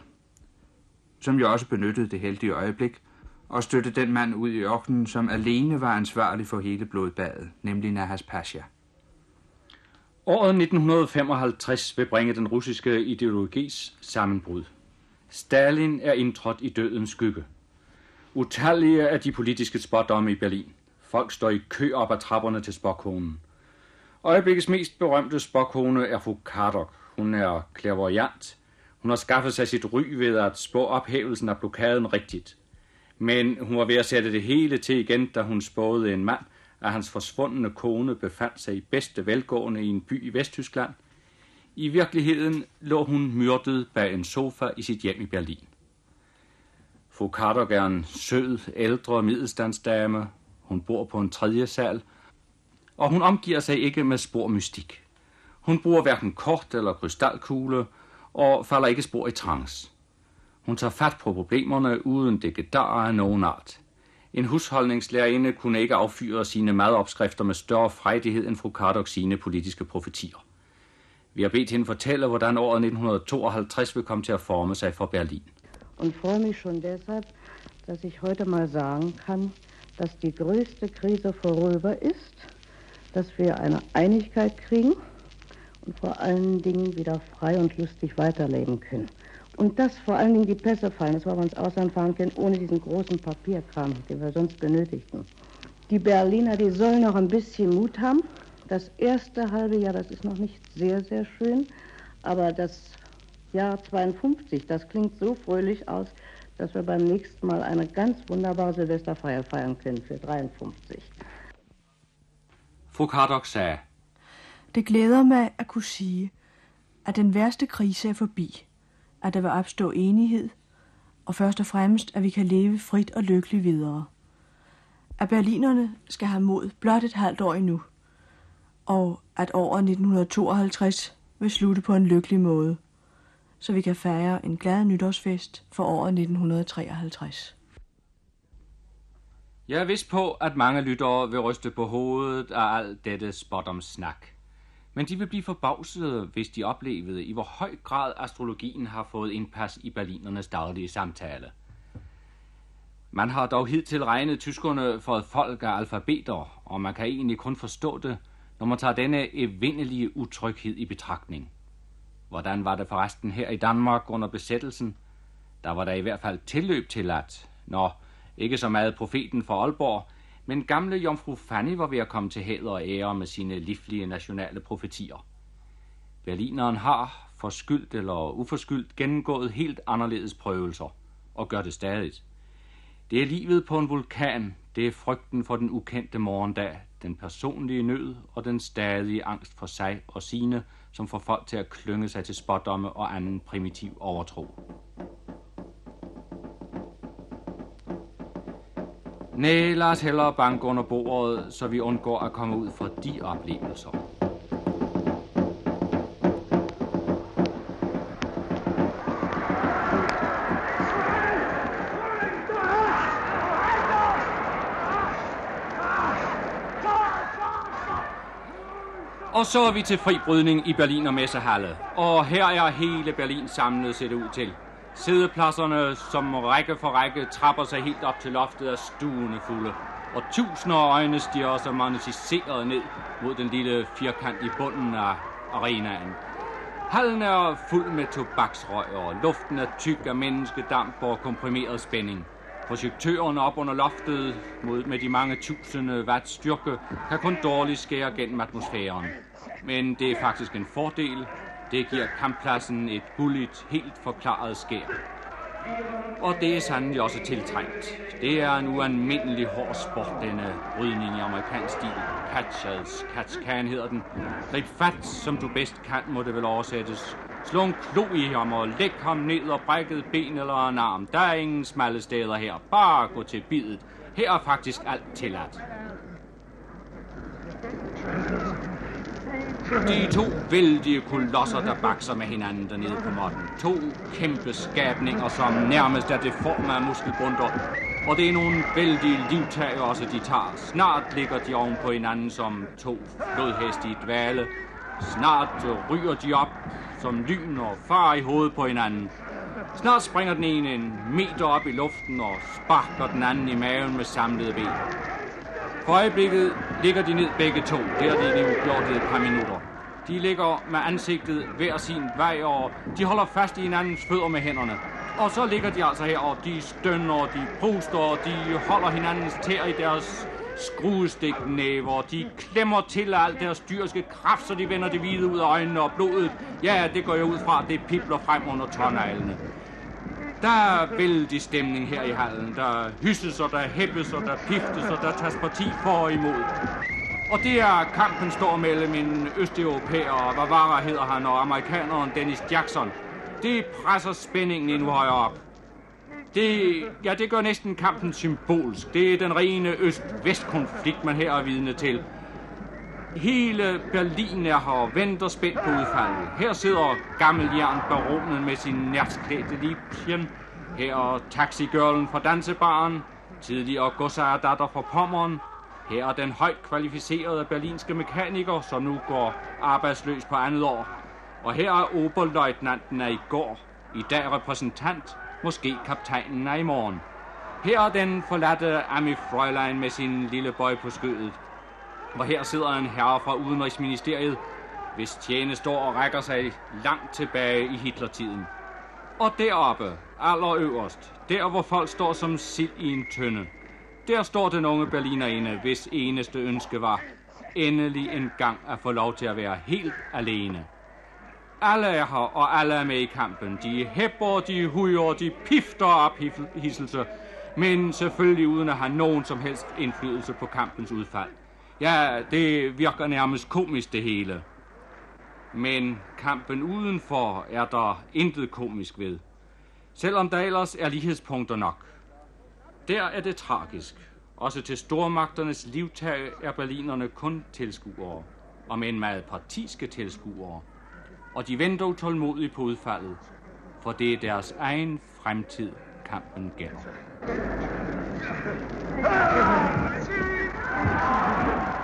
som jo også benyttede det heldige øjeblik og støtte den mand ud i ørkenen, som alene var ansvarlig for hele blodbadet, nemlig Nahas Pasha. Året 1955 vil bringe den russiske ideologis sammenbrud. Stalin er indtrådt i dødens skygge. Utallige er de politiske spådomme i Berlin. Folk står i kø op ad trapperne til spokkonen. Øjeblikkets mest berømte spokkone er fru Kardok. Hun er clairvoyant. Hun har skaffet sig sit ry ved at spå ophævelsen af blokaden rigtigt. Men hun var ved at sætte det hele til igen, da hun spåede en mand, at hans forsvundne kone befandt sig i bedste velgående i en by i Vesttyskland. I virkeligheden lå hun myrdet bag en sofa i sit hjem i Berlin. Fru Kardok er en sød, ældre middelstandsdame. Hun bor på en tredje sal, og hun omgiver sig ikke med spor mystik. Hun bruger hverken kort eller krystalkugle, og falder ikke spor i trance. Hun tager fat på problemerne uden det gedar af nogen art. En husholdningslærerinde kunne ikke affyre sine madopskrifter med større frejdighed end fru Kardoks sine politiske profetier. Vi har bedt hende fortælle, hvordan året 1952 vil komme til at forme sig for Berlin. Und freue mich schon deshalb, dass ich heute mal sagen kann, dass die größte Krise vorüber ist, dass wir eine Einigkeit kriegen und vor allen Dingen wieder frei und lustig weiterleben können. Und dass vor allen Dingen die Pässe fallen, das wir ins Ausland fahren können, ohne diesen großen Papierkram, den wir sonst benötigten. Die Berliner, die sollen noch ein bisschen Mut haben. Das erste halbe Jahr, das ist noch nicht sehr, sehr schön, aber das Jahr 52, das klingt so fröhlich aus, dass wir beim nächsten Mal eine ganz wunderbare Silvesterfeier feiern können für 53. Fru Kardok sagde, Det glæder mig at kunne sige, at den værste krise er forbi, at der vil opstå enighed, og først og fremmest, at vi kan leve frit og lykkeligt videre. At berlinerne skal have mod blot et halvt år endnu, og at året 1952 vil slutte på en lykkelig måde, så vi kan fejre en glad nytårsfest for året 1953. Jeg er vist på, at mange lyttere vil ryste på hovedet af alt dette spot om snak. Men de vil blive forbavsede, hvis de oplevede, i hvor høj grad astrologien har fået indpas i berlinernes daglige samtale. Man har dog hidtil regnet tyskerne for et folk af alfabeter, og man kan egentlig kun forstå det, når man tager denne evindelige utryghed i betragtning. Hvordan var det forresten her i Danmark under besættelsen? Der var der i hvert fald tilløb til at, nå, ikke så meget profeten fra Aalborg, men gamle jomfru Fanny var ved at komme til hæder og ære med sine livlige nationale profetier. Berlineren har, forskyldt eller uforskyldt, gennemgået helt anderledes prøvelser, og gør det stadig. Det er livet på en vulkan, det er frygten for den ukendte morgendag, den personlige nød og den stadige angst for sig og sine, som får folk til at klynge sig til spådomme og anden primitiv overtro. Nej, lad os hellere banke under bordet, så vi undgår at komme ud fra de oplevelser. Så er vi til fribrydning i Berlin og Messehalle. Og her er hele Berlin samlet, ser det ud til. Sædepladserne, som række for række trapper sig helt op til loftet, af stuende fulde. Og tusinder af øjne stiger sig magnetiseret ned mod den lille firkant i bunden af arenaen. Hallen er fuld med tobaksrøg, og luften er tyk af menneskedamp og komprimeret spænding. Projektøren op under loftet mod, med de mange tusinde watt styrke kan kun dårligt skære gennem atmosfæren. Men det er faktisk en fordel. Det giver kamppladsen et gulligt, helt forklaret skær. Og det er sandelig også tiltrængt. Det er en ualmindelig hård sport, denne rydning i amerikansk stil. Catch as catch can hedder den. Grib fat, som du bedst kan, må det vel oversættes. Slå en klo i ham og læg ham ned og brækket ben eller en arm. Der er ingen smalle steder her. Bare gå til bidet. Her er faktisk alt tilladt. De to vældige kolosser, der bakser med hinanden dernede på måtten. To kæmpe skabninger, som nærmest er deforme af muskelbunder. Og det er nogle vældige livtager også, de tager. Snart ligger de oven på hinanden som to flodheste i dvale. Snart ryger de op som lyn og far i hovedet på hinanden. Snart springer den ene en meter op i luften og sparker den anden i maven med samlede ben. For øjeblikket ligger de ned begge to. Det har de nu gjort i et par minutter. De ligger med ansigtet hver sin vej, og de holder fast i hinandens fødder med hænderne. Og så ligger de altså her, og de stønner, de puster, og de holder hinandens tæer i deres skruestiknæver. De klemmer til af alt deres dyrske kraft, så de vender det hvide ud af øjnene og blodet. Ja, det går jeg ud fra, det pipler frem under tårneglene. Der er vældig stemning her i hallen. Der hysses og der hæppes og der piftes og der tages parti for og imod. Og det er kampen står mellem en østeuropæer, og Vavara hedder han, og amerikaneren Dennis Jackson. Det presser spændingen endnu højere op. Det, ja, det gør næsten kampen symbolsk. Det er den rene øst-vest-konflikt, man her er vidne til. Hele Berlin er her og venter spændt på udfaldet. Her sidder gammeljern baronen med sin nærsklædte Liebchen. Her er taxigirlen fra dansebaren. Tidligere godsejerdatter fra Pommern. Her er den højt kvalificerede berlinske mekaniker, som nu går arbejdsløs på andet år. Og her er oberløjtnanten af i går. I dag repræsentant, måske kaptajnen af i morgen. Her er den forladte Ami Fräulein med sin lille bøj på skødet. Og her sidder en herre fra Udenrigsministeriet, hvis tjene står og rækker sig langt tilbage i Hitlertiden. Og deroppe, allerøverst, der hvor folk står som sild i en tønde, der står den unge berlinerinde, hvis eneste ønske var endelig en gang at få lov til at være helt alene. Alle er her, og alle er med i kampen. De hæpper, de hujer, de pifter op hisselse, men selvfølgelig uden at have nogen som helst indflydelse på kampens udfald. Ja, det virker nærmest komisk det hele. Men kampen udenfor er der intet komisk ved. Selvom der ellers er lighedspunkter nok. Der er det tragisk. Også til stormagternes livtag er berlinerne kun tilskuere, og med en meget partiske tilskuere. Og de venter utålmodigt på udfaldet, for det er deres egen fremtid, kampen gælder. Ah, よし!